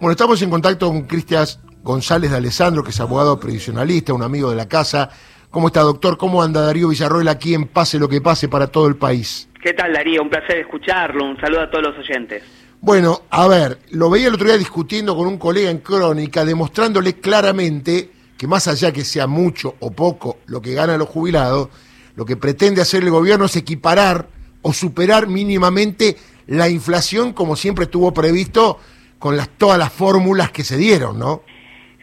Bueno, estamos en contacto con Cristian González de Alessandro, que es abogado previsionalista, un amigo de la casa. ¿Cómo está, doctor? ¿Cómo anda Darío Villarroel aquí en Pase lo que pase para todo el país? ¿Qué tal, Darío? Un placer escucharlo. Un saludo a todos los oyentes. Bueno, a ver, lo veía el otro día discutiendo con un colega en Crónica, demostrándole claramente que más allá que sea mucho o poco lo que ganan los jubilados, lo que pretende hacer el gobierno es equiparar o superar mínimamente la inflación como siempre estuvo previsto con las, todas las fórmulas que se dieron, ¿no?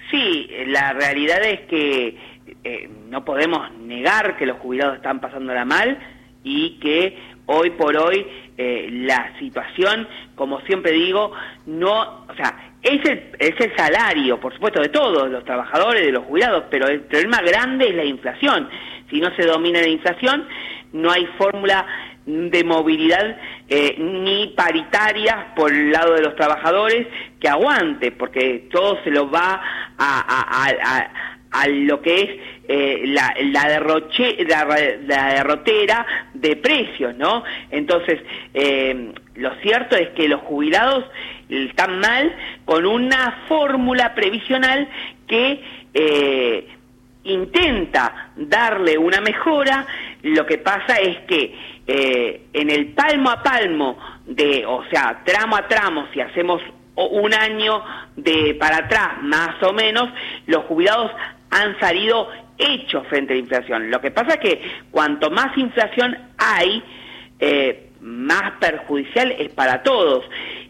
Sí, la realidad es que eh, no podemos negar que los jubilados están pasándola mal y que hoy por hoy eh, la situación, como siempre digo, no, o sea, es el, es el salario, por supuesto, de todos los trabajadores, de los jubilados, pero el problema grande es la inflación. Si no se domina la inflación, no hay fórmula de movilidad eh, ni paritarias por el lado de los trabajadores que aguante, porque todo se lo va a, a, lo que es eh, la, la, derroche, la, derrotera de precios, ¿no? Entonces, eh, lo cierto es que los jubilados están mal con una fórmula previsional que intenta darle una mejora, lo que pasa es que eh, en el palmo a palmo, de, o sea, tramo a tramo, si hacemos un año de para atrás, más o menos, los jubilados han salido hechos frente a la inflación. Lo que pasa es que cuanto más inflación hay, eh, más perjudicial es para todos.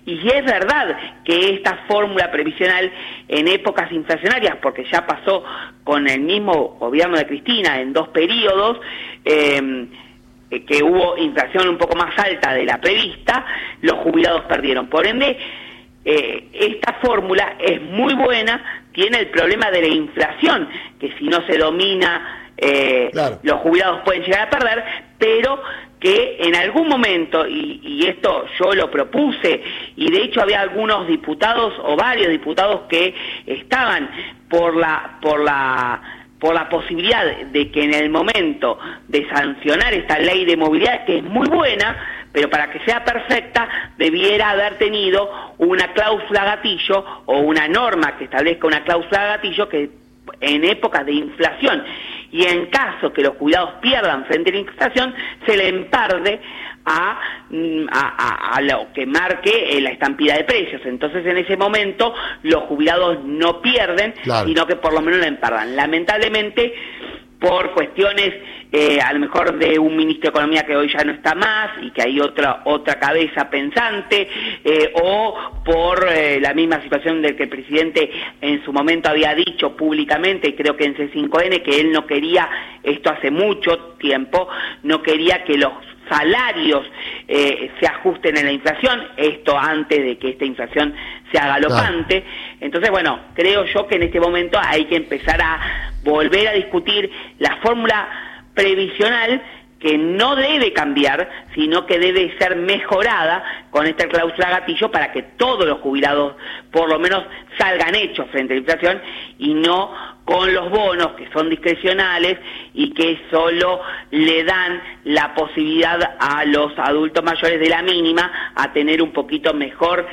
Y es verdad que esta fórmula previsional en épocas inflacionarias, porque ya pasó con el mismo gobierno de Cristina en dos periodos, eh, que hubo inflación un poco más alta de la prevista, los jubilados perdieron. Por ende, eh, esta fórmula es muy buena, tiene el problema de la inflación, que si no se domina, eh, los jubilados pueden llegar a perder, pero que en algún momento, y, esto yo lo propuse, y de hecho había algunos diputados o varios diputados que estaban por la, por la, por la posibilidad de que en el momento de sancionar esta ley de movilidad, que es muy buena, pero para que sea perfecta debiera haber tenido una cláusula gatillo o una norma que establezca una cláusula gatillo que en épocas de inflación y en caso que los cuidados pierdan frente a la inflación, se le emparde a, mm, a, lo que marque eh, la estampida de precios. Entonces, en ese momento, los jubilados no pierden, sino que por lo menos la empardan. Lamentablemente, por cuestiones eh, a lo mejor de un ministro de Economía que hoy ya no está más y que hay otra otra cabeza pensante, eh, o por eh, la misma situación del que el presidente en su momento había dicho públicamente, creo que en C5N, que él no quería, esto hace mucho tiempo, no quería que los salarios eh, se ajusten en la inflación, esto antes de que esta inflación sea galopante. Entonces, bueno, creo yo que en este momento hay que empezar a volver a discutir la fórmula previsional que no debe cambiar, sino que debe ser mejorada con esta cláusula gatillo para que todos los jubilados por lo menos salgan hechos frente a la inflación y no con los bonos que son discrecionales y que solo le dan la posibilidad a los adultos mayores de la mínima a tener un poquito mejor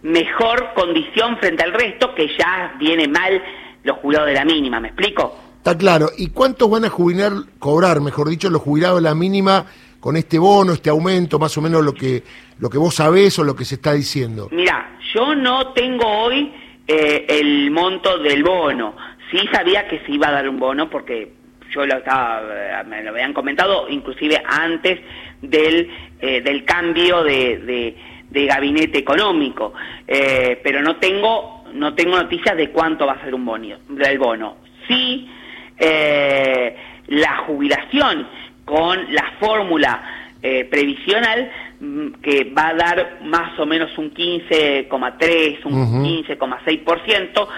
mejor condición frente al resto que ya viene mal los jubilados de la mínima, ¿me explico? Está claro. ¿Y cuántos van a jubilar, cobrar, mejor dicho, los jubilados de la mínima con este bono, este aumento, más o menos lo que, lo que vos sabés o lo que se está diciendo? Mira, yo no tengo hoy eh, el monto del bono. Sí sabía que se iba a dar un bono porque yo lo estaba, eh, me lo habían comentado, inclusive antes del, eh, del cambio de, de, gabinete económico. pero no tengo, no tengo noticias de cuánto va a ser un bono, del bono. Sí eh, la jubilación con la fórmula eh, previsional mm, que va a dar más o menos un 15,3, un 15,6%,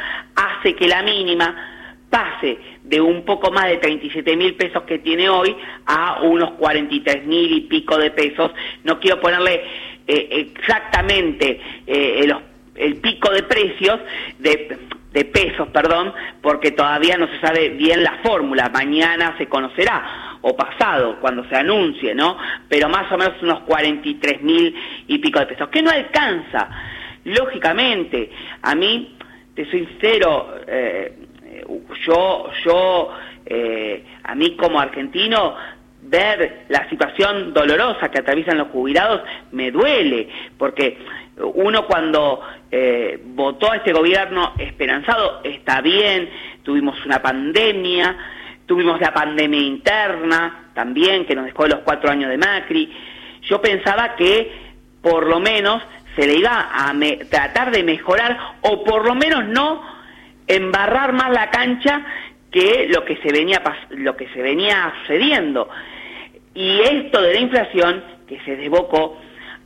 hace que la mínima pase de un poco más de 37 mil pesos que tiene hoy a unos 43 mil y pico de pesos. No quiero ponerle eh, exactamente eh, el pico de precios, de, de pesos, perdón, porque todavía no se sabe bien la fórmula, mañana se conocerá, o pasado, cuando se anuncie, ¿no? Pero más o menos unos 43 mil y pico de pesos, que no alcanza, lógicamente, a mí, te soy sincero, eh, yo, yo, eh, a mí como argentino, ver la situación dolorosa que atraviesan los jubilados me duele, porque uno cuando eh, votó a este gobierno esperanzado está bien, tuvimos una pandemia, tuvimos la pandemia interna también que nos dejó los cuatro años de Macri. Yo pensaba que por lo menos se le iba a tratar de mejorar o por lo menos no embarrar más la cancha que lo que se venía lo que se venía sucediendo. Y esto de la inflación que se desbocó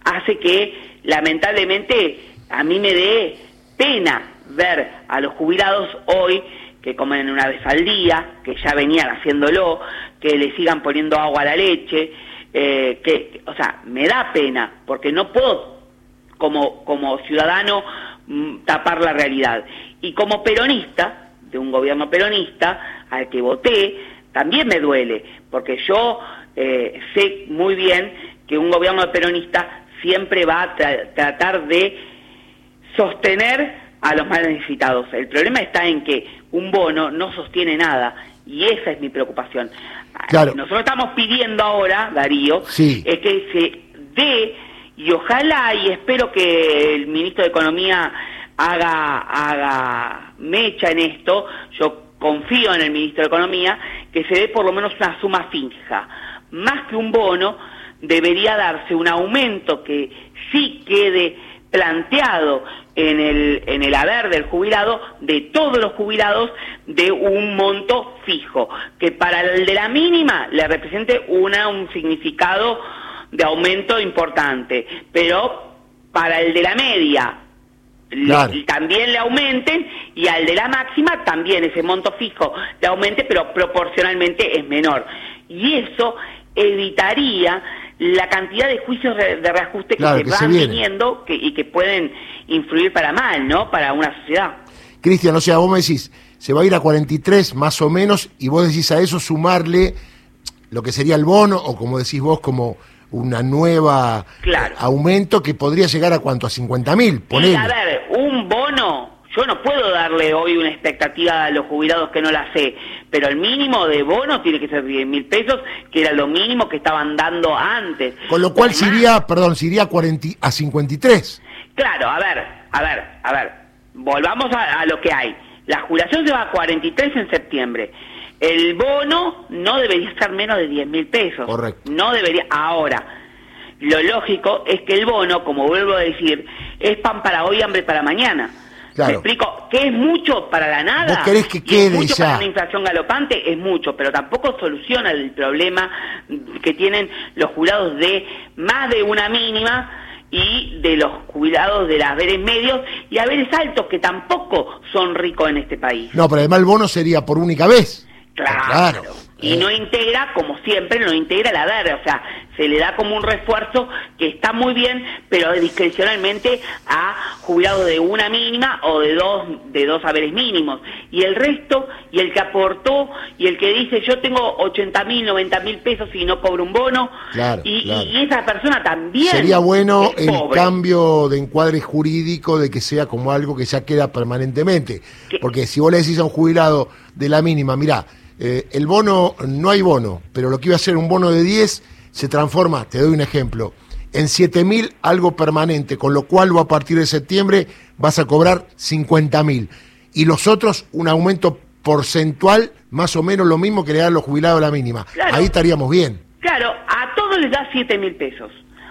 hace que lamentablemente a mí me dé pena ver a los jubilados hoy que comen una vez al día, que ya venían haciéndolo, que le sigan poniendo agua a la leche, eh, que, o sea, me da pena, porque no puedo como, como ciudadano mm, tapar la realidad. Y como peronista, de un gobierno peronista, al que voté, también me duele, porque yo eh, sé muy bien que un gobierno peronista siempre va a tratar de sostener a los más necesitados. El problema está en que un bono no sostiene nada y esa es mi preocupación. Nosotros estamos pidiendo ahora, Darío, es que se dé y ojalá y espero que el ministro de Economía haga, haga mecha en esto, yo confío en el ministro de Economía, que se dé por lo menos una suma fija. Más que un bono, debería darse un aumento que sí quede planteado en el, en el haber del jubilado, de todos los jubilados, de un monto fijo, que para el de la mínima le represente una, un significado de aumento importante, pero para el de la media también le aumenten y al de la máxima también ese monto fijo le aumente, pero proporcionalmente es menor. Y eso evitaría la cantidad de juicios de reajuste que se van viniendo y que pueden influir para mal, ¿no? Para una sociedad. Cristian, o sea, vos me decís, se va a ir a 43 más o menos y vos decís a eso sumarle lo que sería el bono o como decís vos como una nueva aumento que podría llegar a cuánto, a 50 mil, A ver, un bono yo no puedo darle hoy una expectativa a los jubilados que no la sé, pero el mínimo de bono tiene que ser 10 mil pesos, que era lo mínimo que estaban dando antes. Con lo cual sería, perdón, sería 40, a 53. Claro, a ver, a ver, a ver, volvamos a, lo que hay. La jubilación se va a 43 en septiembre. El bono no debería estar menos de 10 mil pesos. Correcto. No debería. Ahora, lo lógico es que el bono, como vuelvo a decir, es pan para hoy, hambre para mañana. ¿Me explico? Que es mucho para la nada. ¿Vos querés que quede mucho ya? para una inflación galopante, es mucho, pero tampoco soluciona el problema que tienen los jurados de más de una mínima y de los jubilados de las haberes medios y haberes altos que tampoco son ricos en este país. No, pero además el bono sería por única vez. Claro. Y no integra, como siempre, no integra la haber, o sea, se le da como un refuerzo que está muy bien, pero discrecionalmente a jubilados de una mínima o de dos, de dos haberes mínimos. Y el resto, y el que aportó, y el que dice yo tengo 80 mil, 90 mil pesos y no cobro un bono, y, esa persona también. Sería bueno el cambio de encuadre jurídico de que sea como algo que ya queda permanentemente. Porque si vos le decís a un jubilado de la mínima, mira, eh, el bono, no hay bono, pero lo que iba a ser un bono de 10 se transforma, te doy un ejemplo, en 7 mil algo permanente, con lo cual a partir de septiembre vas a cobrar 50 mil. Y los otros, un aumento porcentual más o menos lo mismo que le dan los jubilados a la mínima. Ahí estaríamos bien. Claro, a todos les da 7 mil pesos.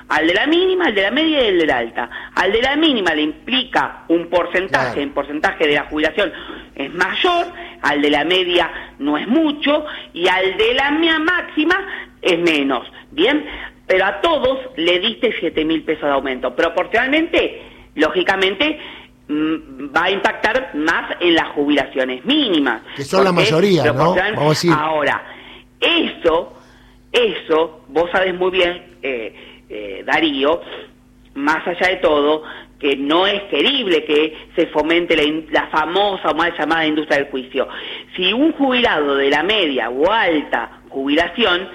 Al de la mínima, al de la media y al de la alta. Al de la mínima le implica un porcentaje, en porcentaje de la jubilación es mayor, al de la media no es mucho y al de la máxima es menos. Bien, pero a todos le diste 7 mil pesos de aumento. Proporcionalmente, lógicamente, mm, va a impactar más en las jubilaciones mínimas. Que son la mayoría, ¿no? Ahora, eso, eso, vos sabés muy bien, eh, eh, Darío, más allá de todo, que no es querible que se fomente la, famosa o mal llamada industria del juicio. Si un jubilado de la media o alta jubilación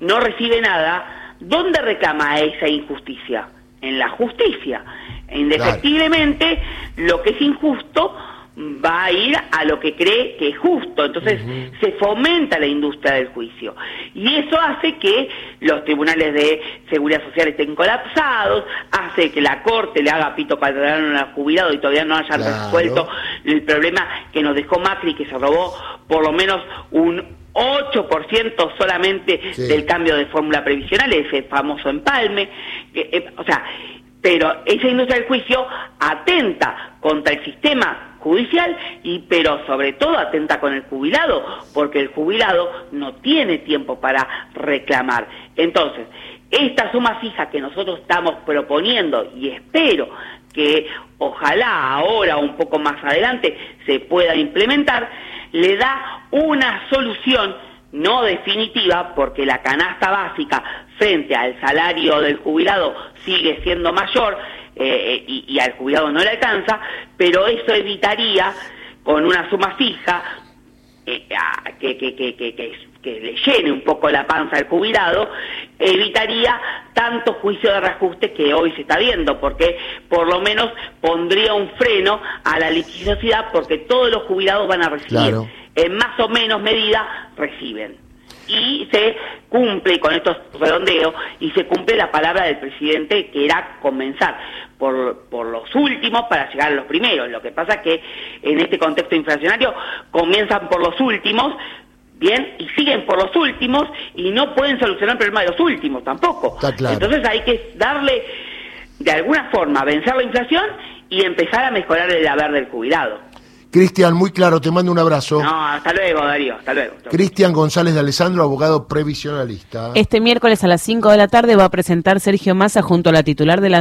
no recibe nada, ¿dónde reclama esa injusticia? En la justicia. Indefectiblemente, lo que es injusto va a ir a lo que cree que es justo. Entonces se fomenta la industria del juicio. Y eso hace que los tribunales de seguridad social estén colapsados, hace que la Corte le haga pito patrón al jubilado y todavía no haya resuelto el problema que nos dejó Macri, que se robó por lo menos un 8% solamente del cambio de fórmula previsional, ese famoso empalme. Eh, o sea, pero esa industria del juicio atenta contra el sistema judicial y pero sobre todo atenta con el jubilado porque el jubilado no tiene tiempo para reclamar. Entonces esta suma fija que nosotros estamos proponiendo y espero que ojalá ahora o un poco más adelante se pueda implementar le da una solución no definitiva porque la canasta básica frente al salario del jubilado sigue siendo mayor eh, y, al jubilado no le alcanza, pero eso evitaría con una suma fija eh, que, que, que, que, le llene un poco la panza al jubilado, evitaría tanto juicio de reajuste que hoy se está viendo, porque por lo menos pondría un freno a la litigiosidad porque todos los jubilados van a recibir en más o menos medida reciben. Y se cumple con estos redondeos y se cumple la palabra del presidente que era comenzar por, por los últimos para llegar a los primeros. Lo que pasa es que en este contexto inflacionario comienzan por los últimos, bien, y siguen por los últimos y no pueden solucionar el problema de los últimos tampoco. Entonces hay que darle, de alguna forma, vencer la inflación y empezar a mejorar el haber del jubilado. Cristian, muy claro, te mando un abrazo. No, hasta luego, Darío, hasta luego. Cristian González de Alessandro, abogado previsionalista. Este miércoles a las 5 de la tarde va a presentar Sergio Massa junto a la titular de la